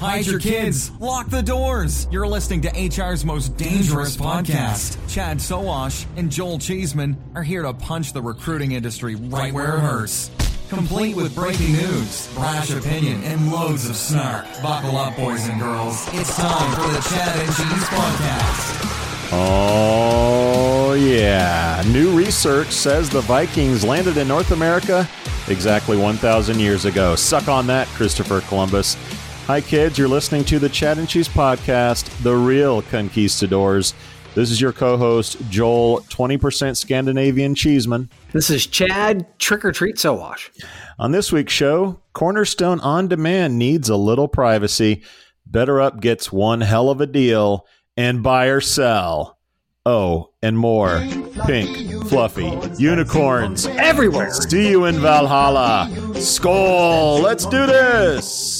Hide your kids. Lock the doors. You're listening to HR's most dangerous podcast. Chad Sowash and Joel Cheeseman are here to punch the recruiting industry right where it hurts. Complete with breaking news, brash opinion, and loads of snark. Buckle up, boys and girls. It's time for the Chad and Cheese podcast. Oh, yeah. New research says the Vikings landed in North America exactly 1,000 years ago. Suck on that, Christopher Columbus. Hi, kids. You're listening to the Chad and Cheese podcast, The Real Conquistadors. This is your co host, Joel, 20% Scandinavian Cheeseman. This is Chad, Trick or Treat So Wash. On this week's show, Cornerstone OnDemand needs a little privacy. BetterUp gets one hell of a deal, and buy or sell. Oh, and more. Pink, fluffy, unicorns everywhere. See you in Valhalla. Skull. Let's do this.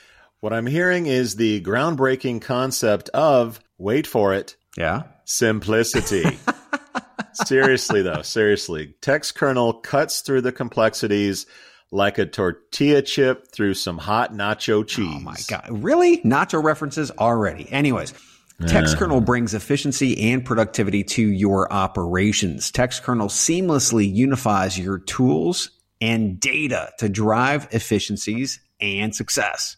What I'm hearing is the groundbreaking concept of, wait for it, yeah, simplicity. seriously, though, seriously. Textkernel cuts through the complexities like a tortilla chip through some hot nacho cheese. Oh my God. Really? Nacho references already. Anyways. Textkernel brings efficiency and productivity to your operations. Textkernel seamlessly unifies your tools and data to drive efficiencies and success.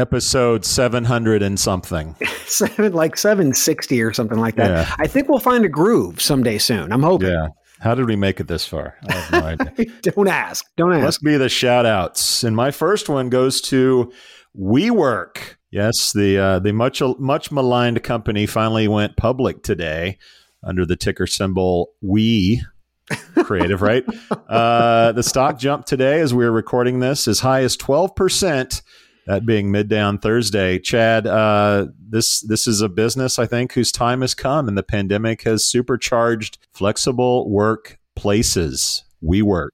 episode 700 and something. Seven, like 760 or something like that. Yeah. I think we'll find a groove someday soon. I'm hoping. Yeah. How did we make it this far? I have no idea. Don't ask. Don't ask. Must be the shout outs. And my first one goes to WeWork. Yes, the uh, the much much maligned company finally went public today under the ticker symbol We. Creative, right? Uh, the stock jumped today as we are recording this as high as twelve percent that being midday on Thursday. Chad, uh, this this is a business I think whose time has come, and the pandemic has supercharged flexible work places. WeWork.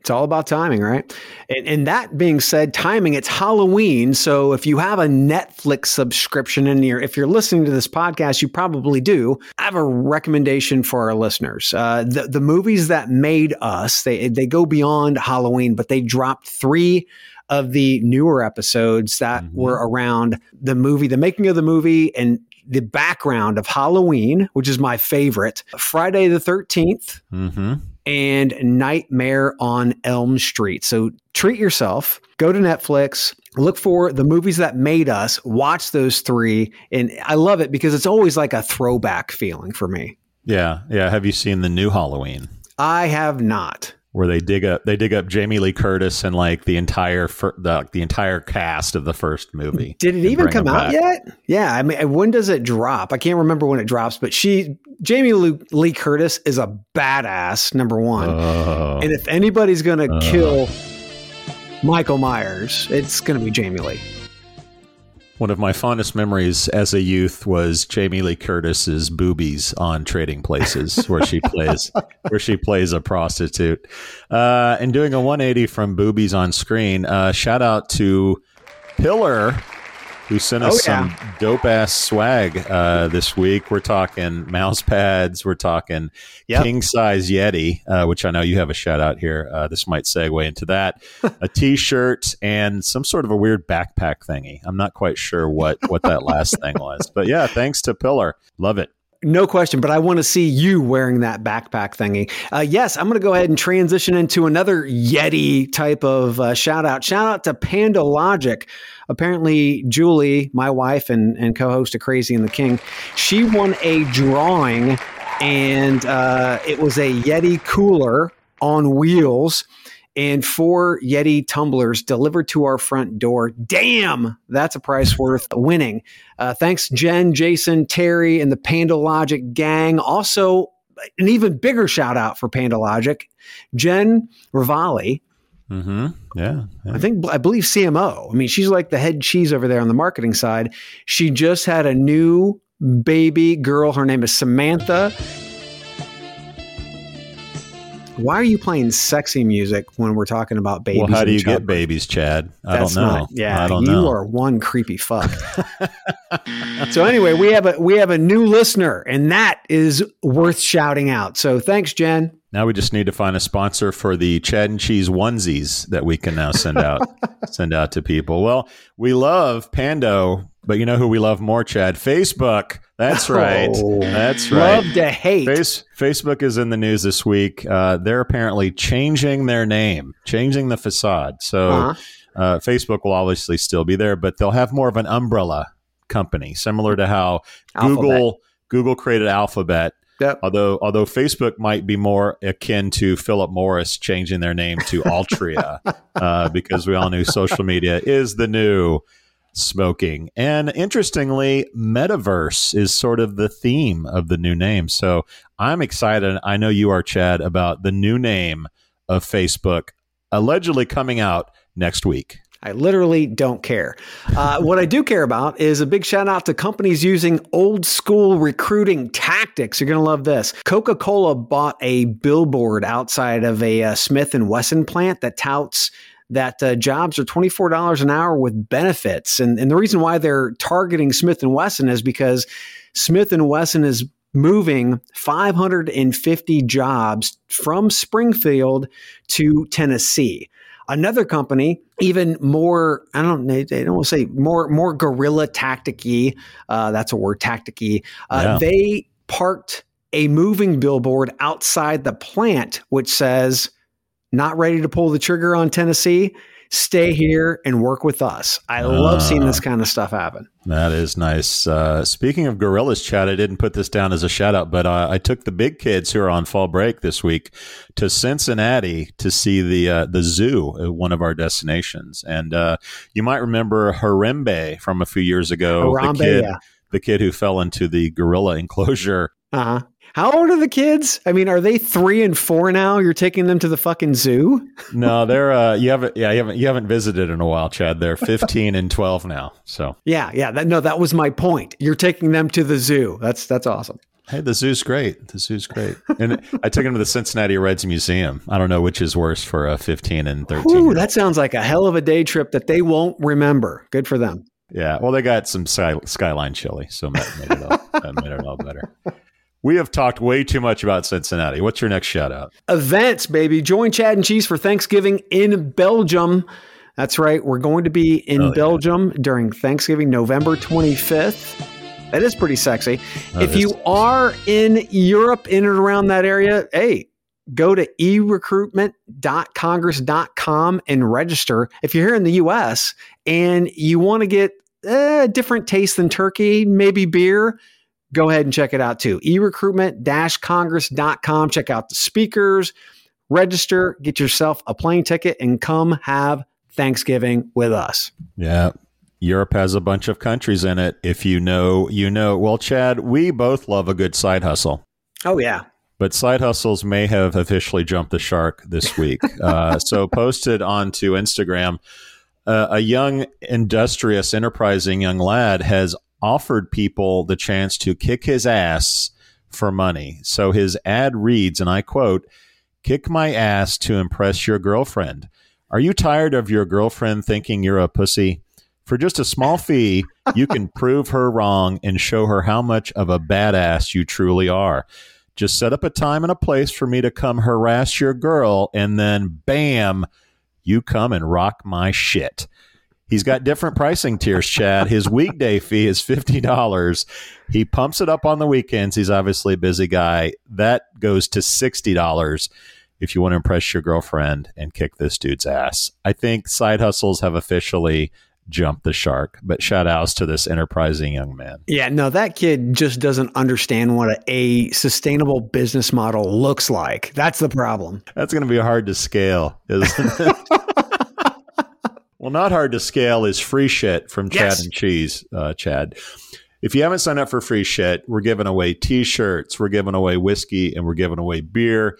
It's all about timing, right? And, and, that being said, timing, it's Halloween. So if you have a Netflix subscription in your, if you're listening to this podcast, you probably do. I have a recommendation for our listeners. Uh, the, the movies that made us, they, they go beyond Halloween, but they dropped three of the newer episodes that mm-hmm. were around the movie, the making of the movie, and the background of Halloween, which is my favorite, Friday the 13th, mm-hmm. and Nightmare on Elm Street. So treat yourself, go to Netflix, look for the movies that made us, watch those three. And I love it because it's always like a throwback feeling for me. Yeah. Yeah. Have you seen the new Halloween? I have not where they dig up they dig up Jamie Lee Curtis and like the entire fir- the the entire cast of the first movie. Did it even come out back. yet? Yeah, I mean, when does it drop? I can't remember when it drops, but she Jamie Lee Curtis is a badass number one, uh, and if anybody's gonna uh, kill Michael Myers, it's gonna be Jamie Lee. One of my fondest memories as a youth was Jamie Lee Curtis's boobies on Trading Places, where she plays where she plays a prostitute, uh, and doing a 180 from boobies on screen. Uh, shout out to Pillar who sent us oh, yeah. some dope ass swag uh, this week. We're talking mouse pads. We're talking yep. king size Yeti, uh, which I know you have a shout out here. Uh, this might segue into that. a t shirt and some sort of a weird backpack thingy. I'm not quite sure what what that last thing was, but yeah, thanks to Pillar. Love it. No question, but I want to see you wearing that backpack thingy. Uh, yes, I'm going to go ahead and transition into another Yeti type of uh, shout out. Shout out to PandoLogic. Apparently, Julie, my wife and, and co host of Crazy and the King, she won a drawing and uh, it was a Yeti cooler on wheels and four Yeti tumblers delivered to our front door. Damn, that's a price worth winning. Uh, thanks, Jen, Jason, Terry, and the PandoLogic gang. Also, an even bigger shout out for PandoLogic, Jen Rivali. Mm-hmm. Yeah, yeah, I think I believe CMO. I mean, she's like the head cheese over there on the marketing side. She just had a new baby girl. Her name is Samantha why are you playing sexy music when we're talking about babies? Well, how do you get babies, Chad? I That's don't know. Not, yeah, I don't you know. are one creepy fuck. so anyway, we have a we have a new listener, and that is worth shouting out. So thanks, Jen. Now we just need to find a sponsor for the Chad and Cheese onesies that we can now send out send out to people. Well, we love Pando, but you know who we love more, Chad? Facebook. That's right. Oh, That's right. Love to hate. Face, Facebook is in the news this week. Uh, they're apparently changing their name, changing the facade. So uh-huh. uh, Facebook will obviously still be there, but they'll have more of an umbrella company, similar to how Alphabet. Google Google created Alphabet Yep. Although although Facebook might be more akin to Philip Morris changing their name to Altria, uh, because we all knew social media is the new smoking. And interestingly, metaverse is sort of the theme of the new name. So I'm excited. I know you are, Chad, about the new name of Facebook allegedly coming out next week. I literally don't care. Uh, what I do care about is a big shout out to companies using old school recruiting tactics. You're going to love this. Coca Cola bought a billboard outside of a uh, Smith and Wesson plant that touts that uh, jobs are $24 an hour with benefits. And, and the reason why they're targeting Smith and Wesson is because Smith and Wesson is moving 550 jobs from Springfield to Tennessee. Another company, even more, I don't know, they don't say more, more guerrilla tacticy. Uh, that's a word, tacticy. Uh, yeah. They parked a moving billboard outside the plant, which says, not ready to pull the trigger on Tennessee stay here and work with us. I love seeing this ah. kind of stuff happen. That is nice. Uh, speaking of gorillas, Chad, I didn't put this down as a shout out, but uh, I took the big kids who are on fall break this week to Cincinnati to see the uh, the zoo, one of our destinations. And uh, you might remember Harambe from a few years ago, Harambe, the kid, yeah. the kid who fell into the gorilla enclosure. Uh-huh. How old are the kids? I mean, are they three and four now? You're taking them to the fucking zoo? no, they're uh, you haven't yeah you haven't you haven't visited in a while, Chad. They're 15 and 12 now. So yeah, yeah. That, no, that was my point. You're taking them to the zoo. That's that's awesome. Hey, the zoo's great. The zoo's great. And I took them to the Cincinnati Reds Museum. I don't know which is worse for a 15 and 13. Ooh, that sounds like a hell of a day trip that they won't remember. Good for them. Yeah. Well, they got some sky, skyline chili, so that made it all, that made it all better. We have talked way too much about Cincinnati. What's your next shout out? Events, baby. Join Chad and Cheese for Thanksgiving in Belgium. That's right. We're going to be in oh, Belgium yeah. during Thanksgiving, November 25th. That is pretty sexy. if you are in Europe, in and around that area, hey, go to erecruitment.congress.com and register. If you're here in the US and you want to get a different taste than turkey, maybe beer, go ahead and check it out too. erecruitment-congress.com. Check out the speakers, register, get yourself a plane ticket, and come have Thanksgiving with us. Yeah. Europe has a bunch of countries in it. If you know, you know. Well, Chad, we both love a good side hustle. Oh, yeah. But side hustles may have officially jumped the shark this week. uh, so, posted onto Instagram, uh, a young, industrious, enterprising young lad has offered people the chance to kick his ass for money. So, his ad reads, and I quote, Kick my ass to impress your girlfriend. Are you tired of your girlfriend thinking you're a pussy? For just a small fee, you can prove her wrong and show her how much of a badass you truly are. Just set up a time and a place for me to come harass your girl, and then bam, you come and rock my shit. He's got different pricing tiers, Chad. His weekday fee is $50. He pumps it up on the weekends. He's obviously a busy guy. That goes to $60 if you want to impress your girlfriend and kick this dude's ass. I think side hustles have officially jumped the shark, but shout outs to this enterprising young man. Yeah, no, that kid just doesn't understand what a, a sustainable business model looks like. That's the problem. That's going to be hard to scale, isn't it? well, not hard to scale is free shit from Chad Yes. and Cheese, uh, Chad. If you haven't signed up for free shit, we're giving away t shirts, we're giving away whiskey, and we're giving away beer.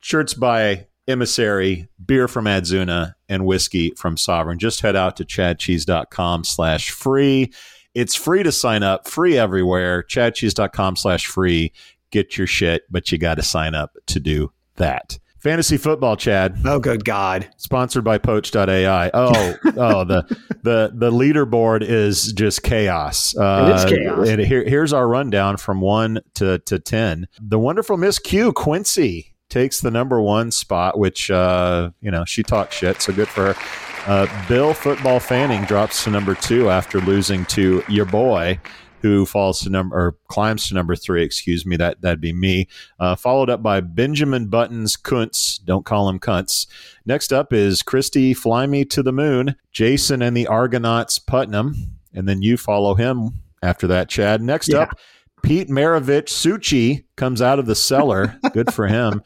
Shirts by Emissary, beer from Adzuna, and whiskey from Sovereign. Just head out to chadcheese.com slash free. It's free to sign up, free everywhere. chadcheese.com slash free. Get your shit, but you got to sign up to do that. Fantasy football, Chad. Oh, good God. sponsored by poach.ai oh oh the the the leaderboard is just chaos. Uh, It is chaos. and here, here's our rundown from 1 to, to 10 the wonderful miss q quincy takes the number one spot which uh, you know she talks shit so good for her. Uh, bill football fanning drops to number two after losing to your boy who falls to number or climbs to number three excuse me that that'd be me uh, followed up by benjamin buttons kuntz don't call him cunts Next up is Christy Fly Me to the Moon, Jason and the Argonauts Putnam, and then you follow him after that, Chad. Next Yeah. up, Pete Maravich Suchi comes out of the cellar. Good for him.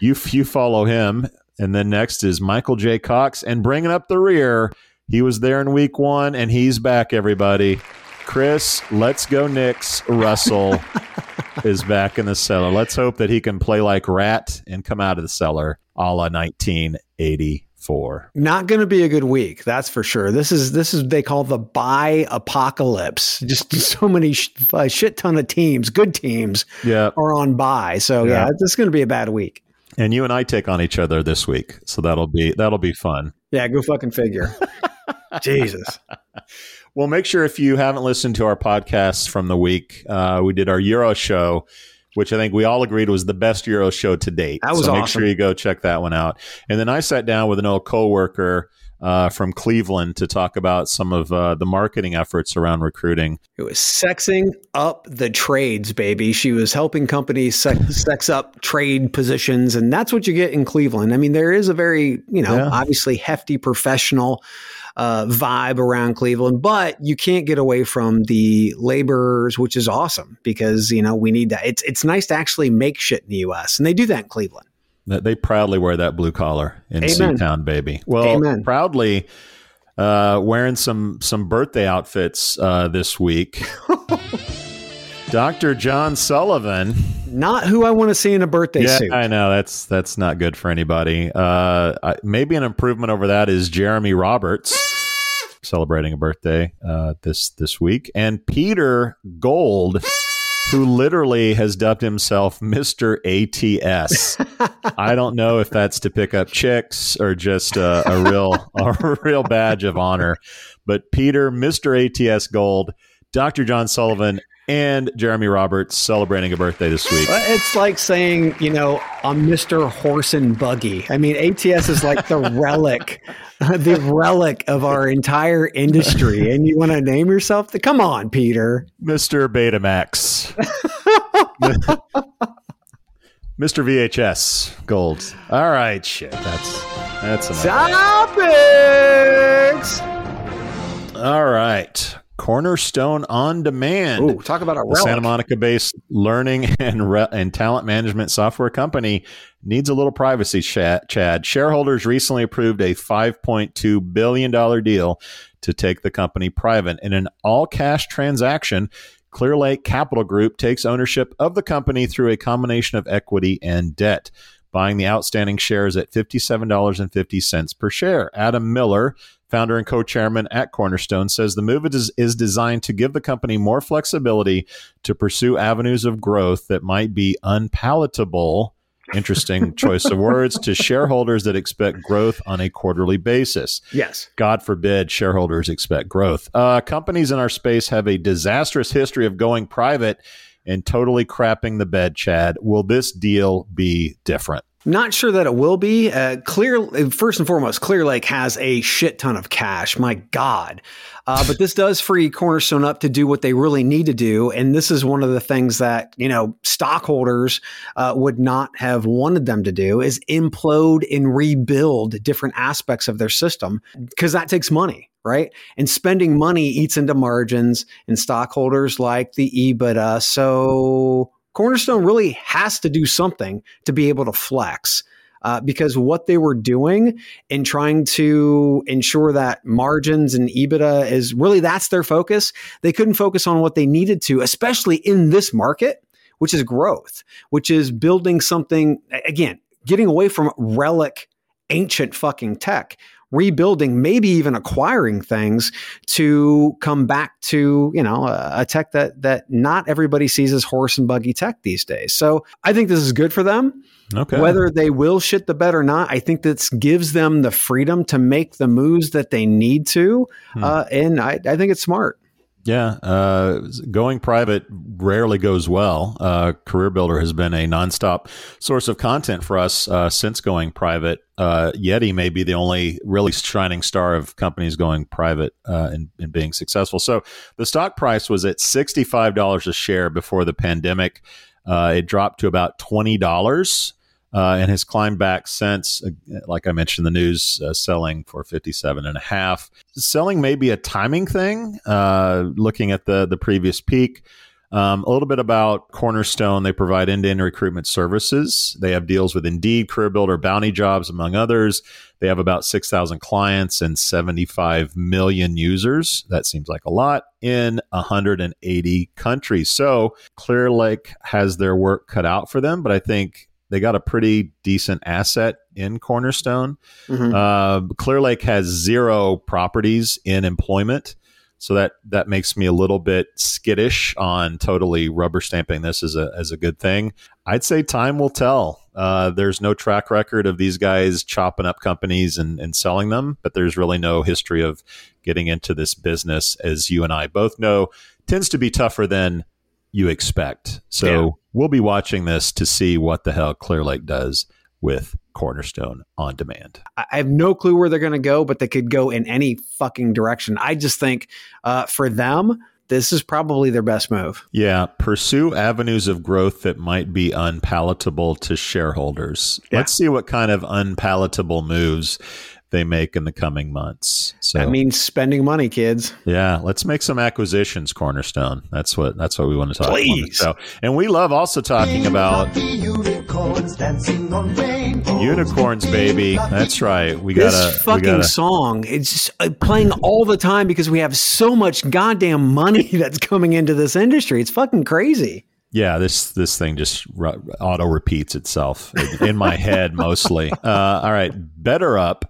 You you follow him, and then next is Michael J. Cox, and bringing up the rear. He was there in week one, and he's back. Everybody, Chris, let's go, Knicks. Russell is back in the cellar. Let's hope that he can play like Ratt and come out of the cellar, a la 1984. Not going to be a good week, that's for sure. This is this is they call the buy apocalypse. Just so many sh- a shit ton of teams, good teams, Yeah, are on buy. So yeah, Yeah. this is going to be a bad week. and you and I take on each other this week, so that'll be that'll be fun. Yeah, go fucking figure. Jesus. Well, make sure if you haven't listened to our podcasts from the week, uh, we did our Euro show, which I think we all agreed was the best Euro show to date. That was so make sure you go check that one out. And then I sat down with an old coworker uh, from Cleveland to talk about some of uh, the marketing efforts around recruiting. It was sexing up the trades, baby. She was helping companies sex, sex up trade positions, and that's what you get in Cleveland. I mean, there is a very, you know, Yeah. obviously hefty professional uh, vibe around Cleveland, but you can't get away from the laborers, which is awesome because you know we need that. It's it's nice to actually make shit in the U.S. and they do that in Cleveland. That they proudly wear that blue collar in Amen. C-Town, baby. Well, Amen. proudly uh, wearing some some birthday outfits uh, this week. Dr. John Sullivan. Not who I want to see in a birthday yeah, suit. I know that's that's not good for anybody. Uh, I, maybe an improvement over that is Jeremy Roberts celebrating a birthday uh, this this week, and Peter Gold, who literally has dubbed himself Mister ATS. I don't know if that's to pick up chicks or just a, a real a real badge of honor, but Peter, Mister ATS Gold, Dr. John Sullivan. And Jeremy Roberts celebrating a birthday this week. It's like saying, you know, I'm Mr. Horse and Buggy. I mean, ATS is like the relic, the relic of our entire industry. And you want to name yourself? The, come on, Peter. Mr. Betamax. Mr. VHS Gold. All right, shit. That's that's enough. Topics. All right. Cornerstone OnDemand. Ooh, talk about a relic. Santa Monica-based learning and re- and talent management software company needs a little privacy. Chad, Chad. shareholders recently approved a 5.2 billion dollar deal to take the company private in an all-cash transaction. Clearlake Capital Group takes ownership of the company through a combination of equity and debt, buying the outstanding shares at $57.50 per share. Adam Miller, founder and co-chairman at Cornerstone, says the move is, is designed to give the company more flexibility to pursue avenues of growth that might be unpalatable. Interesting choice of words to shareholders that expect growth on a quarterly basis. Yes. God forbid shareholders expect growth. Uh, companies in our space have a disastrous history of going private and totally crapping the bed, Chad. Will this deal be different? Not sure that it will be. Uh, Clear, first and foremost, Clearlake has a shit ton of cash. My God. Uh, but this does free Cornerstone up to do what they really need to do. And this is one of the things that, you know, stockholders uh, would not have wanted them to do is implode and rebuild different aspects of their system because that takes money right? And spending money eats into margins and stockholders like the EBITDA. So Cornerstone really has to do something to be able to flex. Uh, because what they were doing in trying to ensure that margins and EBITDA is really that's their focus. They couldn't focus on what they needed to, especially in this market, which is growth, which is building something again, getting away from relic ancient fucking tech rebuilding, maybe even acquiring things to come back to you know a, a, tech that that not everybody sees as horse and buggy tech these days. So I think this is good for them. Okay. Whether they will shit the bed or not, I think this gives them the freedom to make the moves that they need to, hmm. uh, and I, I think it's smart. Yeah, uh, going private rarely goes well. Uh, CareerBuilder has been a nonstop source of content for us uh, since going private. Uh, Yeti may be the only really shining star of companies going private uh, and, and, being successful. So the stock price was at $65 a share before the pandemic. Uh, it dropped to about $20 uh, and has climbed back since. Uh, like I mentioned, the news uh, selling for fifty-seven and a half. Selling may be a timing thing. Uh, looking at the the previous peak. Um, a little bit about Cornerstone. They provide end-to-end recruitment services. They have deals with Indeed, CareerBuilder, Bounty Jobs, among others. They have about 6,000 clients and 75 million users. That seems like a lot in 180 countries. So Clearlake has their work cut out for them, but I think they got a pretty decent asset in Cornerstone. Mm-hmm. Uh, Clearlake has zero properties in employment. So that that makes me a little bit skittish on totally rubber stamping this as a as a good thing. I'd say time will tell. Uh, there's no track record of these guys chopping up companies and, and selling them, but there's really no history of getting into this business, as you and I both know, tends to be tougher than you expect. So yeah. we'll be watching this to see what the hell Clearlake does with Cornerstone on demand. I have no clue where they're going to go, but they could go in any fucking direction. I just think uh, for them, this is probably their best move. Yeah, pursue avenues of growth that might be unpalatable to shareholders. Yeah. Let's see what kind of unpalatable moves they make in the coming months. So that means spending money, kids. Yeah, let's make some acquisitions, Cornerstone. That's what that's what we want to talk Please. about. So, and we love also talking about unicorns, unicorns, baby. That's right. We got this fucking gotta, song. It's uh, playing all the time because we have so much goddamn money that's coming into this industry. It's fucking crazy yeah, this this thing just auto repeats itself in my head mostly. Uh, all right, BetterUp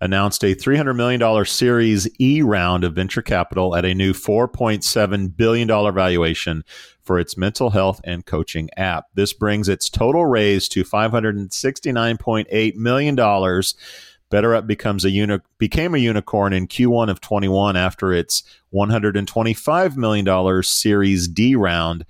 announced a $300 million Series E round of venture capital at a new $4.7 billion valuation for its mental health and coaching app. This brings its total raise to $569.8 million. BetterUp becomes a uni- became a unicorn in Q1 of 21 after its $125 million Series D round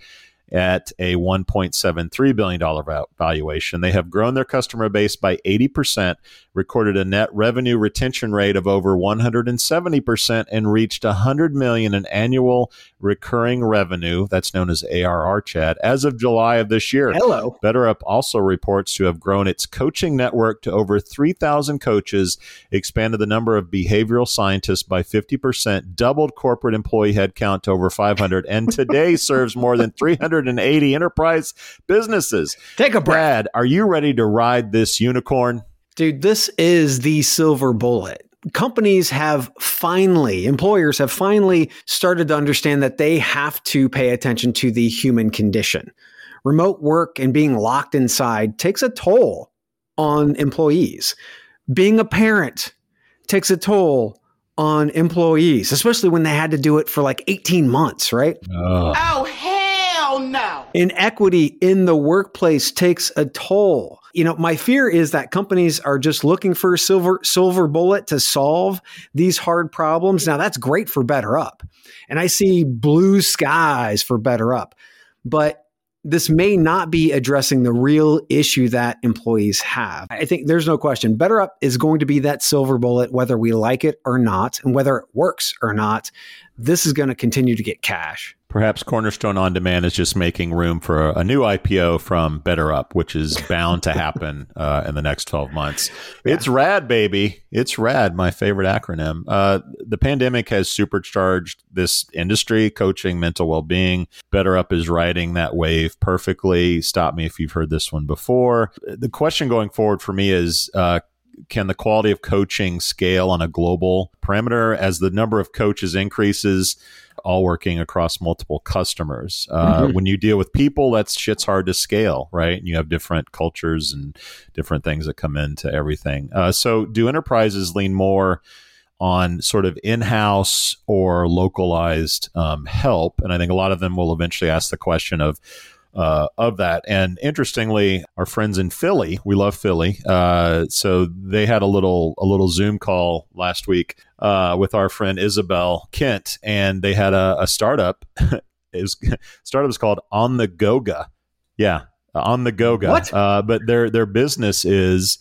at a $1.73 billion valuation. They have grown their customer base by 80%, recorded a net revenue retention rate of over 170%, and reached 100 million in annual recurring revenue. That's known as ARR, Chad, as of July of this year. Hello. BetterUp also reports to have grown its coaching network to over 3,000 coaches, expanded the number of behavioral scientists by 50%, doubled corporate employee headcount to over 500, and today serves more than 380 enterprise businesses. Take a breath. Brad, are you ready to ride this unicorn? Dude, this is the silver bullet. Companies have finally, employers have finally started to understand that they have to pay attention to the human condition. Remote work and being locked inside takes a toll on employees. Being a parent takes a toll on employees, especially when they had to do it for like 18 months, right? Oh. Oh, hell no. Inequity in the workplace takes a toll. You know, my fear is that companies are just looking for a silver silver bullet to solve these hard problems. Now that's great for BetterUp. And I see blue skies for BetterUp. But this may not be addressing the real issue that employees have. I think there's no question. BetterUp is going to be that silver bullet, whether we like it or not, and whether it works or not. This is going to continue to get cash. Perhaps Cornerstone OnDemand is just making room for a, new IPO from BetterUp, which is bound to happen uh, in the next 12 months. Yeah. It's rad, baby. It's rad, my favorite acronym. Uh, the pandemic has supercharged this industry, coaching, mental well being. BetterUp is riding that wave perfectly. Stop me if you've heard this one before. The question going forward for me is uh, can the quality of coaching scale on a global parameter as the number of coaches increases? all working across multiple customers. Uh, mm-hmm. When you deal with people, that's shit's hard to scale, right? And you have different cultures and different things that come into everything. Uh, so, do enterprises lean more on sort of in-house or localized um, help? And I think a lot of them will eventually ask the question of uh, of that. And interestingly, our friends in Philly, we love Philly, uh, so they had a little a little Zoom call last week uh, with our friend Isabel Kent, and they had a, a startup. is startup is called On the Goga. Yeah, On the Goga. What? Uh, but their their business is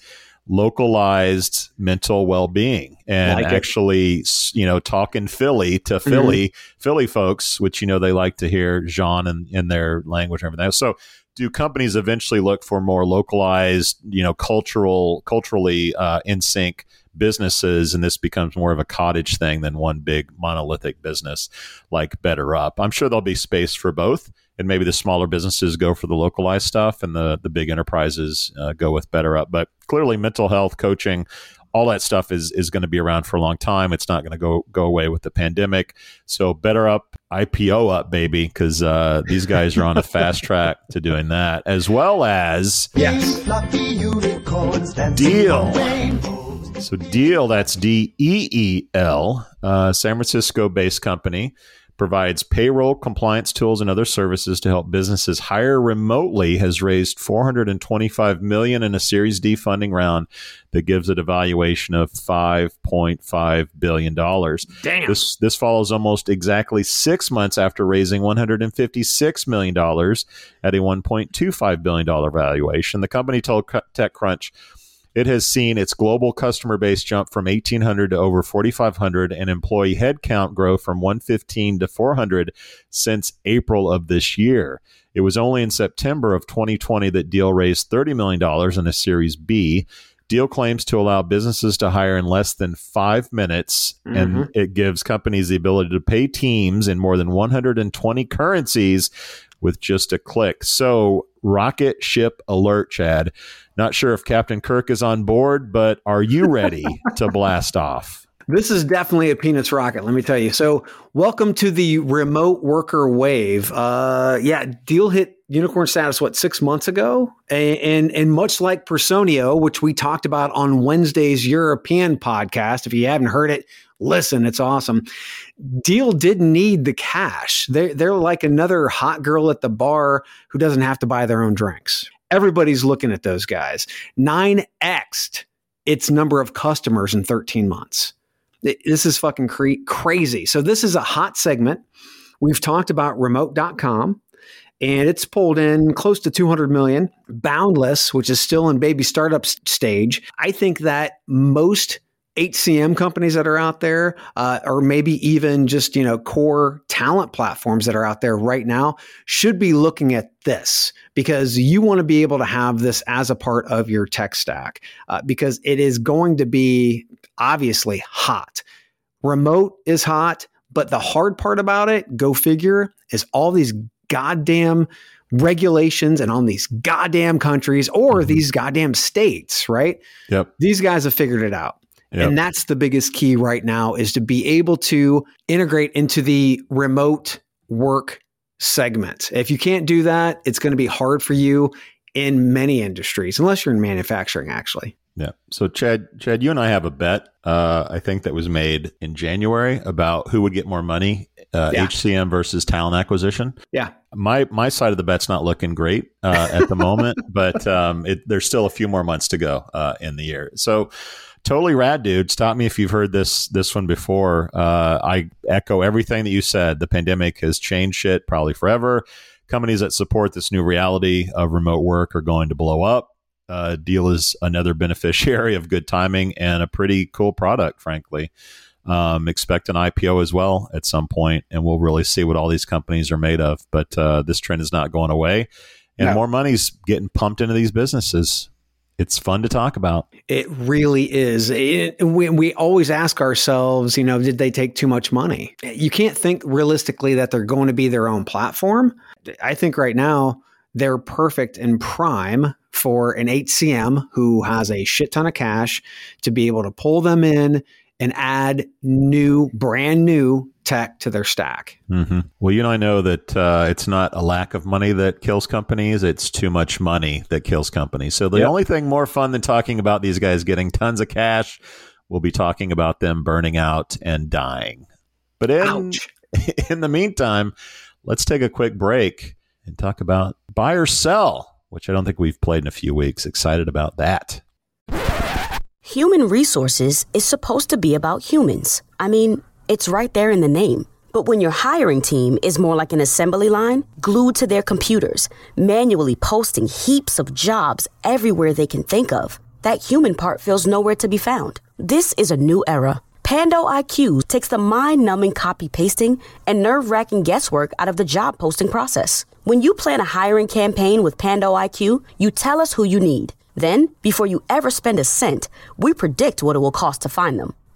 localized mental well-being and like actually you know talking philly to mm-hmm. philly mm-hmm. philly folks which you know they like to hear jean in, in their language and everything so do companies eventually look for more localized you know cultural culturally uh, in sync businesses and this becomes more of a cottage thing than one big monolithic business like BetterUp i'm sure there'll be space for both and maybe the smaller businesses go for the localized stuff and the the big enterprises uh, go with BetterUp but clearly mental health coaching all that stuff is is going to be around for a long time. It's not going to go go away with the pandemic. So BetterUp ipo up baby because uh, these guys are on a fast track to doing that as well as yes. Deel. so Deel that's d-e-e-l uh, san francisco based company provides payroll compliance tools and other services to help businesses hire remotely has raised 425 million in a series d funding round that gives it a valuation of 5.5 billion dollars. Damn. This this follows almost exactly 6 months after raising 156 million dollars at a 1.25 billion dollar valuation. The company told techcrunch it has seen its global customer base jump from 1,800 to over 4,500 and employee headcount grow from 115 to 400 since April of this year. It was only in September of 2020 that Deel raised $30 million in a Series B. Deel claims to allow businesses to hire in less than five minutes, mm-hmm. and it gives companies the ability to pay teams in more than 120 currencies with just a click. So, rocket ship alert, Chad. Not sure if Captain Kirk is on board, but are you ready to blast off? This is definitely a peanuts rocket, let me tell you. So, welcome to the remote worker wave. Uh, yeah, Deel hit unicorn status what six months ago, and, and and much like Personio, which we talked about on Wednesday's European podcast. If you haven't heard it, listen, it's awesome. Deel didn't need the cash. They're they're like another hot girl at the bar who doesn't have to buy their own drinks. Everybody's looking at those guys. 9xed its number of customers in 13 months. This is fucking cre- crazy. So, this is a hot segment. We've talked about remote.com and it's pulled in close to 200 million. Boundless, which is still in baby startup stage, I think that most HCM companies that are out there, uh, or maybe even just you know core talent platforms that are out there right now, should be looking at this because you want to be able to have this as a part of your tech stack uh, because it is going to be obviously hot. Remote is hot, but the hard part about it, go figure, is all these goddamn regulations and on these goddamn countries or mm-hmm. these goddamn states, right? Yep. These guys have figured it out. Yep. And that's the biggest key right now is to be able to integrate into the remote work segment. If you can't do that, it's going to be hard for you in many industries, unless you're in manufacturing, actually. Yeah. So Chad, Chad, you and I have a bet. Uh, I think that was made in January about who would get more money, uh, yeah. HCM versus talent acquisition. Yeah. My my side of the bet's not looking great uh, at the moment, but um, it, there's still a few more months to go uh, in the year. So totally rad, dude. Stop me if you've heard this this one before. Uh, I echo everything that you said. The pandemic has changed shit probably forever. Companies that support this new reality of remote work are going to blow up. Uh, Deel is another beneficiary of good timing and a pretty cool product, frankly. Um, expect an IPO as well at some point, and we'll really see what all these companies are made of. But uh, this trend is not going away, and no. more money's getting pumped into these businesses it's fun to talk about. It really is. It, we, we always ask ourselves, you know, did they take too much money? You can't think realistically that they're going to be their own platform. I think right now they're perfect and prime for an HCM who has a shit ton of cash to be able to pull them in and add new, brand new tech to their stack. Mm-hmm. Well, you know, I know that uh, it's not a lack of money that kills companies; it's too much money that kills companies. So the yep. only thing more fun than talking about these guys getting tons of cash, we'll be talking about them burning out and dying. But in in the meantime, let's take a quick break and talk about buy or sell, which I don't think we've played in a few weeks. Excited about that. Human resources is supposed to be about humans. I mean, it's right there in the name. But when your hiring team is more like an assembly line, glued to their computers, manually posting heaps of jobs everywhere they can think of, that human part feels nowhere to be found. This is a new era. Pando IQ takes the mind numbing copy pasting and nerve wracking guesswork out of the job posting process. When you plan a hiring campaign with Pando IQ, you tell us who you need then, before you ever spend a cent, we predict what it will cost to find them.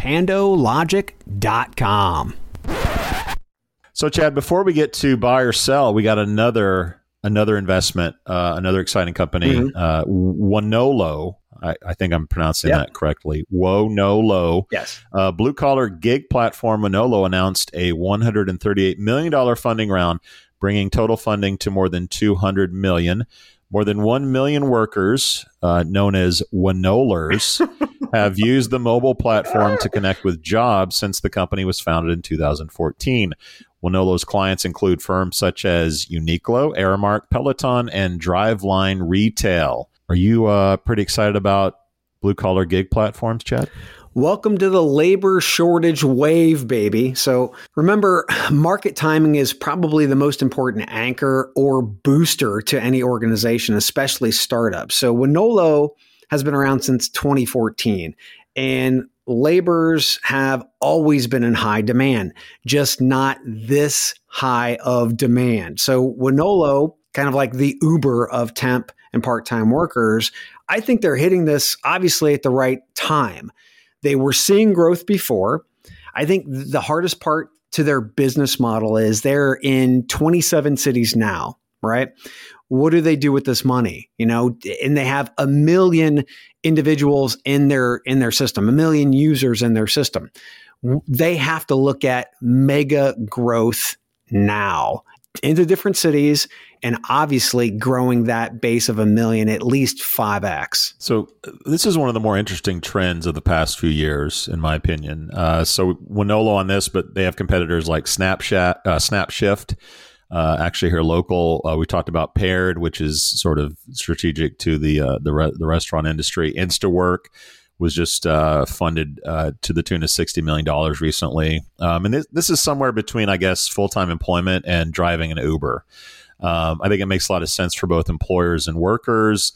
pandologic.com. So, Chad, before we get to buy or sell, we got another another investment, uh, another exciting company, mm-hmm. uh, Wonolo. I, I, think I'm pronouncing yep. that correctly. Wonolo. Yes. Uh, Blue collar gig platform Wonolo announced a 138 million dollar funding round, bringing total funding to more than 200 million. More than 1 million workers, uh, known as Winolers, have used the mobile platform to connect with jobs since the company was founded in 2014. Wonolo's clients include firms such as Uniqlo, Aramark, Peloton, and Driveline Retail. Are you uh, pretty excited about blue collar gig platforms, Chad? Welcome to the labor shortage wave, baby. So remember, market timing is probably the most important anchor or booster to any organization, especially startups. So Winolo has been around since 2014 and labors have always been in high demand, just not this high of demand. So Winolo, kind of like the Uber of temp and part-time workers, I think they're hitting this obviously at the right time. They were seeing growth before. I think the hardest part to their business model is they're in 27 cities now, right? What do they do with this money? You know, and they have a million individuals in their in their system, a million users in their system. They have to look at mega growth now. Into different cities and obviously growing that base of a million at least 5x. So, this is one of the more interesting trends of the past few years, in my opinion. Uh, so, Winolo on this, but they have competitors like Snapchat, uh, Snapshift. Uh, actually, here local, uh, we talked about Pared, which is sort of strategic to the uh, the, re- the restaurant industry. InstaWork was just uh, funded uh, to the tune of $60 million recently. Um, and this, this, is somewhere between, I guess, full time employment and driving an Uber. Um, I think it makes a lot of sense for both employers and workers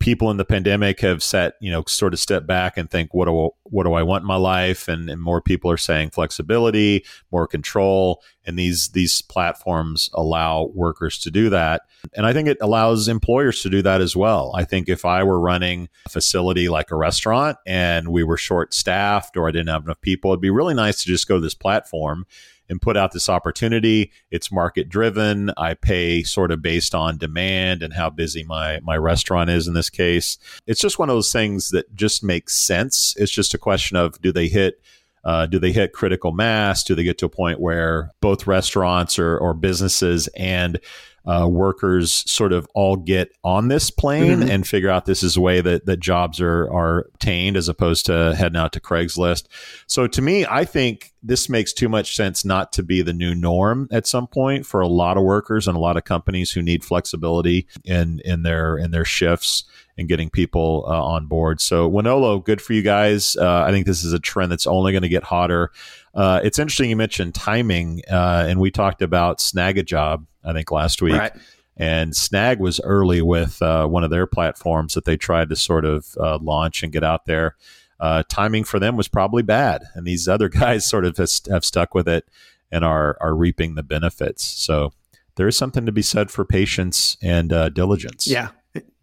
people in the pandemic have set, you know, sort of step back and think, what do what do I want in my life? And, and more people are saying flexibility, more control, and these these platforms allow workers to do that. And I think it allows employers to do that as well. I think if I were running a facility like a restaurant and we were short staffed or I didn't have enough people, it'd be really nice to just go to this platform and put out this opportunity. It's market driven. I pay sort of based on demand and how busy my my restaurant is in this case. It's just one of those things that just makes sense. It's just a question of do they hit uh, do they hit critical mass? Do they get to a point where both restaurants or, or businesses and uh, workers sort of all get on this plane mm-hmm. and figure out this is a way that, that jobs are, are obtained as opposed to heading out to Craigslist. So to me, I think this makes too much sense not to be the new norm at some point for a lot of workers and a lot of companies who need flexibility in, in their, in their shifts and getting people uh, on board. So Wonolo, good for you guys. Uh, I think this is a trend that's only going to get hotter. Uh, it's interesting you mentioned timing, uh, and we talked about Snagajob, I think, last week. Right. And Snag was early with uh, one of their platforms that they tried to sort of uh, launch and get out there. Uh, timing for them was probably bad, and these other guys sort of has, have stuck with it and are are reaping the benefits. So there is something to be said for patience and uh, diligence. Yeah,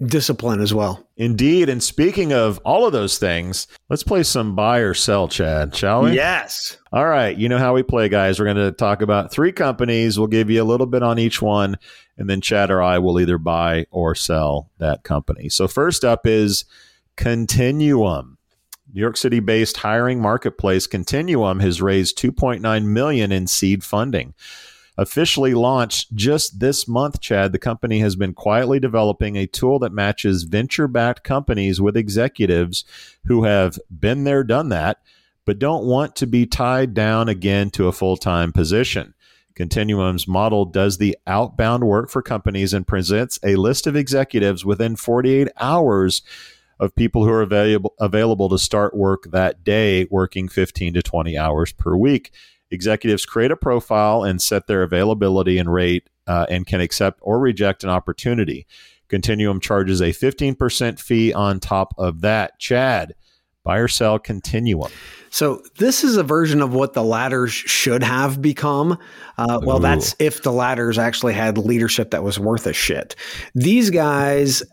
discipline as well. Indeed. And speaking of all of those things, let's play some buy or sell, Chad, shall we? Yes. All right. You know how we play, guys. We're going to talk about three companies. We'll give you a little bit on each one, and then Chad or I will either buy or sell that company. So, first up is Continuum. New York City based hiring marketplace Continuum has raised 2.9 million in seed funding officially launched just this month, Chad, the company has been quietly developing a tool that matches venture backed companies with executives who have been there, done that, but don't want to be tied down again to a full time position. Continuum's model does the outbound work for companies and presents a list of executives within 48 hours of people who are available available to start work that day, working 15 to 20 hours per week. Executives create a profile and set their availability and rate uh, and can accept or reject an opportunity. Continuum charges a 15% fee on top of that. Chad, buy or sell Continuum. So this is a version of what the ladders should have become. Uh, well, that's if the ladders actually had leadership that was worth a shit. These guys,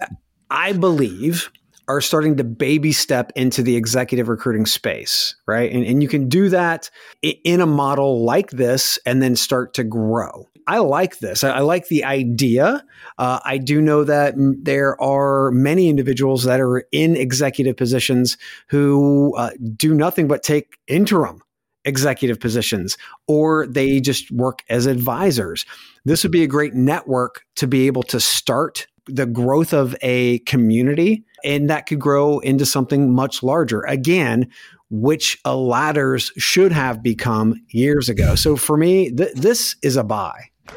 I believe, are starting to baby step into the executive recruiting space, right? And, and you can do that in a model like this and then start to grow. I like this. I, like the idea. Uh, I do know that there are many individuals that are in executive positions who uh, do nothing but take interim executive positions or they just work as advisors. This would be a great network to be able to start the growth of a community and that could grow into something much larger. Again, which a ladders should have become years ago. So for me, th- this is a buy. All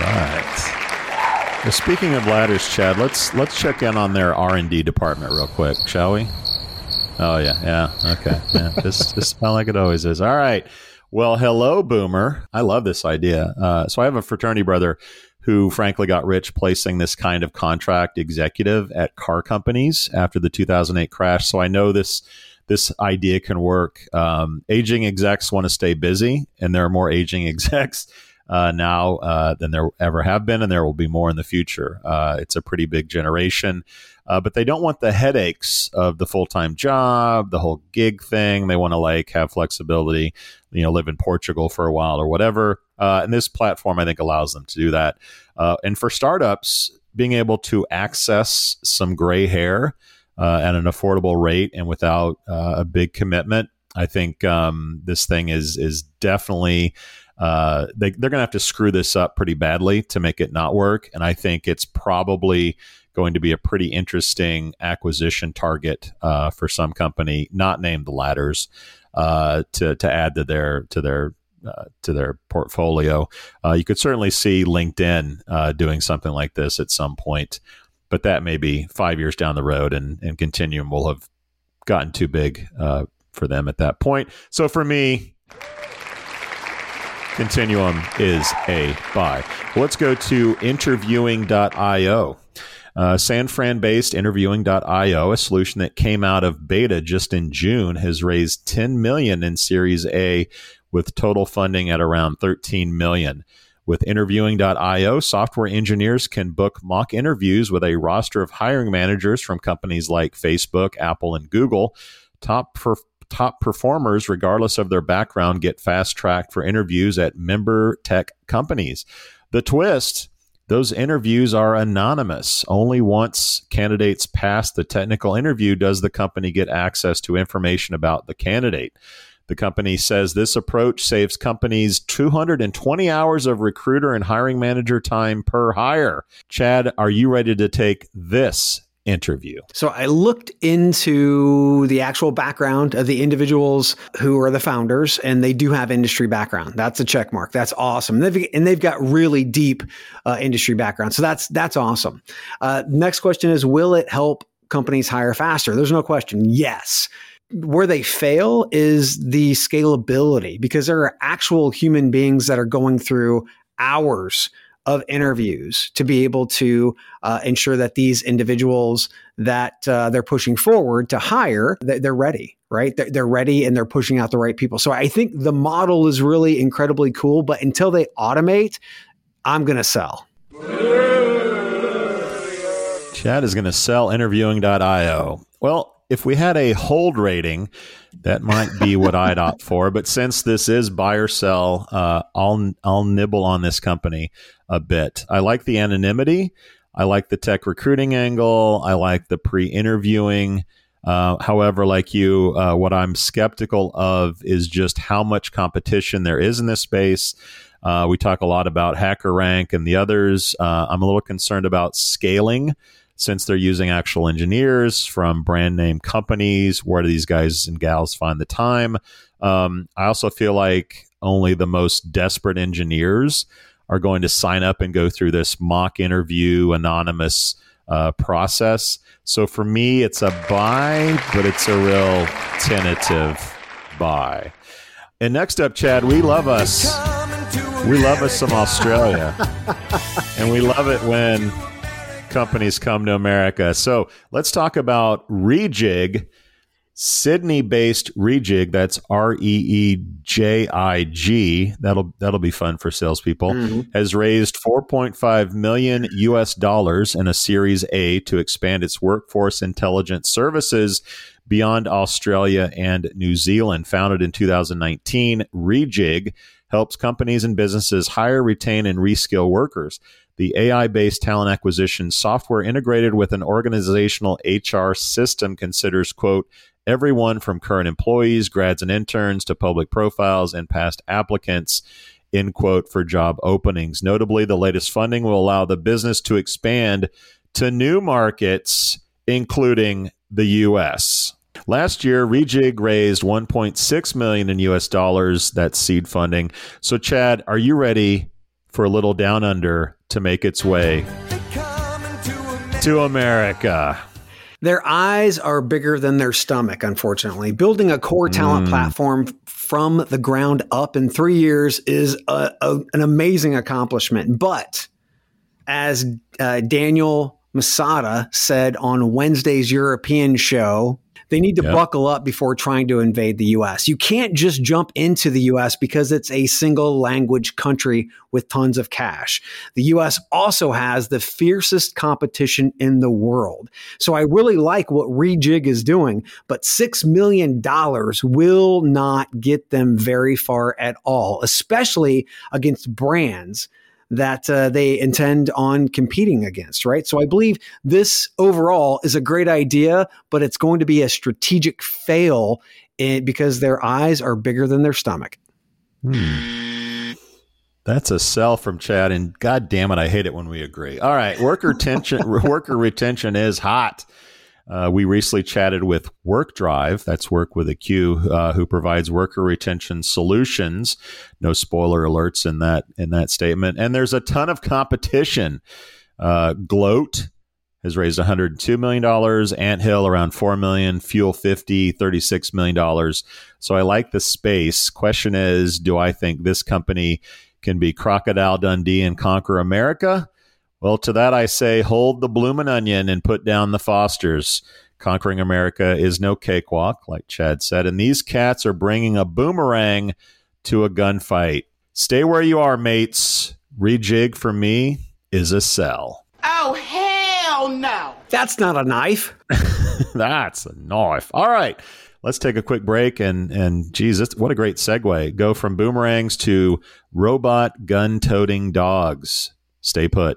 right. Well, speaking of ladders, Chad, let's let's check in on their R and D department real quick, shall we? Oh yeah, yeah, okay. Yeah, this this sound like it always is. All right. Well, hello, Boomer. I love this idea. Uh, so I have a fraternity brother who frankly got rich placing this kind of contract executive at car companies after the 2008 crash. So I know this this idea can work. Um, aging execs want to stay busy, and there are more aging execs uh, now uh, than there ever have been, and there will be more in the future. Uh, it's a pretty big generation, uh, but they don't want the headaches of the full time job, the whole gig thing. They want to like have flexibility, you know, live in Portugal for a while or whatever. Uh, and this platform, I think, allows them to do that. Uh, and for startups, being able to access some gray hair uh, at an affordable rate and without uh, a big commitment, I think um, this thing is is definitely uh, they, they're going to have to screw this up pretty badly to make it not work. And I think it's probably going to be a pretty interesting acquisition target uh, for some company, not named the ladders, uh, to to add to their to their uh, to their portfolio. Uh, you could certainly see LinkedIn uh, doing something like this at some point, but that may be five years down the road, and and Continuum will have gotten too big uh, for them at that point. So for me, Continuum is a buy. Let's go to interviewing.io. Uh, San Fran based interviewing.io, a solution that came out of beta just in June, has raised 10 million in Series A with total funding at around 13 million. With interviewing.io, software engineers can book mock interviews with a roster of hiring managers from companies like Facebook, Apple, and Google. Top per- top performers, regardless of their background, get fast tracked for interviews at member tech companies. The twist those interviews are anonymous. Only once candidates pass the technical interview does the company get access to information about the candidate. The company says this approach saves companies 220 hours of recruiter and hiring manager time per hire. Chad, are you ready to take this interview. So I looked into the actual background of the individuals who are the founders, and they do have industry background. That's a check mark. That's awesome. And they've, and they've got really deep uh, industry background. So that's that's awesome. Uh, next question is: Will it help companies hire faster? There's no question. Yes where they fail is the scalability because there are actual human beings that are going through hours of interviews to be able to uh, ensure that these individuals that uh, they're pushing forward to hire they're ready right? They're, they're ready and they're pushing out the right people. So i think the model is really incredibly cool but until they automate i'm going to sell. Chad is going to sell interviewing.io well if we had a hold rating, that might be what I'd opt for. But since this is buy or sell, uh, I'll I'll nibble on this company a bit. I like the anonymity. I like the tech recruiting angle. I like the pre-interviewing. Uh, however, like you, uh, what I'm skeptical of is just how much competition there is in this space. Uh, we talk a lot about HackerRank and the others. Uh, I'm a little concerned about scaling since they're using actual engineers from brand name companies. Where do these guys and gals find the time? Um, I also feel like only the most desperate engineers are going to sign up and go through this mock interview anonymous uh, process. So for me, it's a buy, but it's a real tentative buy. And next up, Chad, we love us. We love us some Australia. and we love it when companies come to America. So let's talk about Reejig, Sydney based Reejig. That's R E E J I G. That'll that'll be fun for salespeople. Mm-hmm. Has raised 4.5 million US dollars in a Series A to expand its workforce intelligence services beyond Australia and New Zealand. Founded in 2019, Reejig helps companies and businesses hire, retain, and reskill workers the AI based talent acquisition software integrated with an organizational HR system considers, quote, everyone from current employees, grads, and interns to public profiles and past applicants, end quote, for job openings. Notably, the latest funding will allow the business to expand to new markets, including the U.S. Last year, Reejig raised 1.6 million in U.S. dollars. That's seed funding. So, Chad, are you ready for a little down under to make its way to America. Their eyes are bigger than their stomach, unfortunately. Building a core talent mm. platform from the ground up in three years is a, a, an amazing accomplishment. But as uh, Daniel Masada said on Wednesday's European show, they need to yep. buckle up before trying to invade the US. You can't just jump into the US because it's a single language country with tons of cash. The US also has the fiercest competition in the world. So I really like what Reejig is doing, but $6 million will not get them very far at all, especially against brands that uh, they intend on competing against, right? So I believe this overall is a great idea, but it's going to be a strategic fail in, because their eyes are bigger than their stomach. Hmm. That's a sell from Chad, and God damn it, I hate it when we agree. All right, worker retention, worker retention is hot. Uh, we recently chatted with WorkDrive, that's work with a Q, uh, who provides worker retention solutions. No spoiler alerts in that in that statement. And there's a ton of competition. Uh, Gloat has raised 102 million dollars. Anthill around 4 million. Fuel 50, 36 million dollars. So I like the space. Question is, do I think this company can be Crocodile Dundee and conquer America? Well, to that I say, hold the bloomin' onion and put down the Fosters. Conquering America is no cakewalk, like Chad said, and these cats are bringing a boomerang to a gunfight. Stay where you are, mates. Reejig for me is a sell. Oh, hell no. That's not a knife. That's a knife. All right. Let's take a quick break and and geez, what a great segue. Go from boomerangs to robot gun toting dogs. Stay put.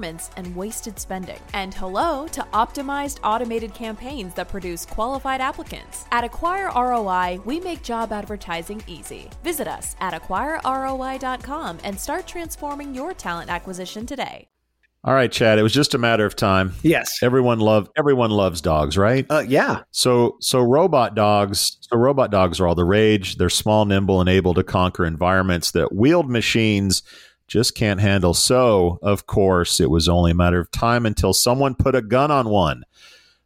performance and wasted spending. And hello to optimized automated campaigns that produce qualified applicants. At Acquire ROI, we make job advertising easy. Visit us at acquireroi.com and start transforming your talent acquisition today. All right, Chad. It was just a matter of time. Yes. Everyone love everyone loves dogs, right? Uh, yeah. So so robot dogs. So robot dogs are all the rage. They're small, nimble, and able to conquer environments that wheeled machines just can't handle. So, of course, it was only a matter of time until someone put a gun on one.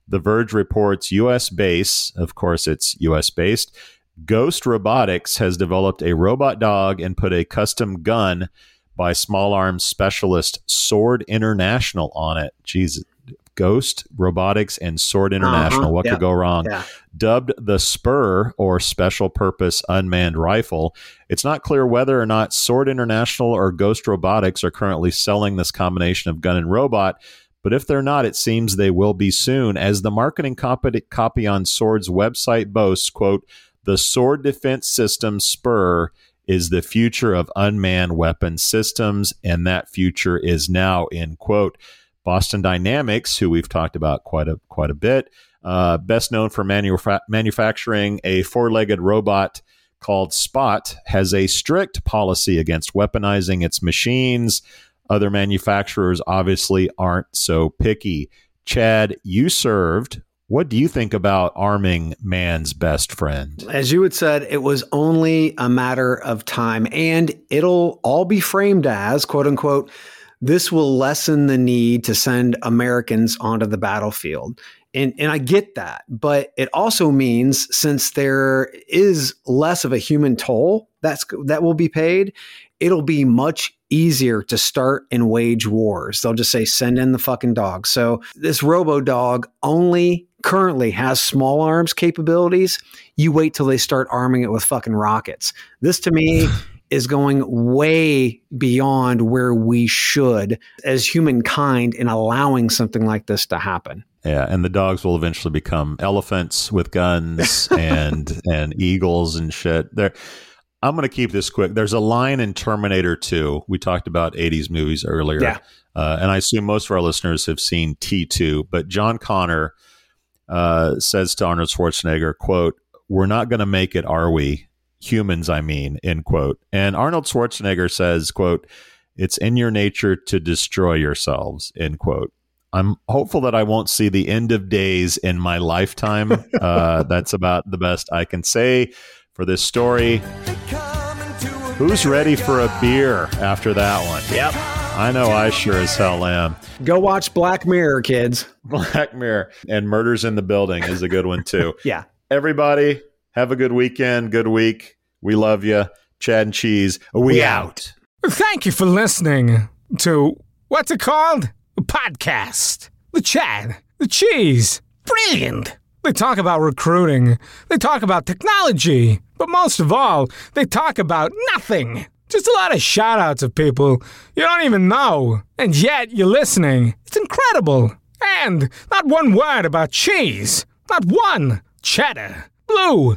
The Verge reports US base, of course, it's US based. Ghost Robotics has developed a robot dog and put a custom gun by small arms specialist Sword International on it. Jesus, Ghost Robotics and Sword uh-huh. International. Uh-huh. What could go wrong? Yeah. Dubbed the Spur or Special Purpose Unmanned Rifle. It's not clear whether or not Sword International or Ghost Robotics are currently selling this combination of gun and robot. But if they're not, it seems they will be soon, as the marketing copy, copy on Sword's website boasts, quote, the Sword Defense System Spur is the future of unmanned weapon systems, and that future is now, end quote. Boston Dynamics, who we've talked about quite a quite a bit, uh, best known for manufa- manufacturing a four-legged robot called Spot, has a strict policy against weaponizing its machines. Other manufacturers obviously aren't so picky. Chad, you served. What do you think about arming man's best friend? As you had said, it was only a matter of time, and it'll all be framed as quote unquote this will lessen the need to send Americans onto the battlefield. And, and I get that, but it also means since there is less of a human toll that's that will be paid, it'll be much easier to start and wage wars. They'll just say send in the fucking dog. So this robo dog only currently has small arms capabilities. You wait till they start arming it with fucking rockets. This to me is going way beyond where we should as humankind in allowing something like this to happen. Yeah, and the dogs will eventually become elephants with guns and and eagles and shit. There I'm going to keep this quick. There's a line in Terminator 2. We talked about 80s movies earlier. Yeah. Uh, and I assume most of our listeners have seen T2, but John Connor uh, says to Arnold Schwarzenegger, quote, "We're not going to make it, are we? Humans i mean end quote and arnold schwarzenegger says quote it's in your nature to destroy yourselves end quote i'm hopeful that i won't see the end of days in my lifetime uh, that's about the best i can say for this story who's ready for a beer after that one yep I know I sure as hell am. Go watch Black Mirror, kids. Black Mirror and Murders in the Building is a good one too. yeah. Everybody, have a good weekend, good week. We love you. Chad and Cheese, we, we out. Thank you for listening to what's it called? A podcast. The Chad, the Cheese. Brilliant. They talk about recruiting. They talk about technology. But most of all, they talk about nothing. Just a lot of shout outs of people you don't even know. And yet you're listening. It's incredible. And not one word about cheese. Not one. Cheddar, blue,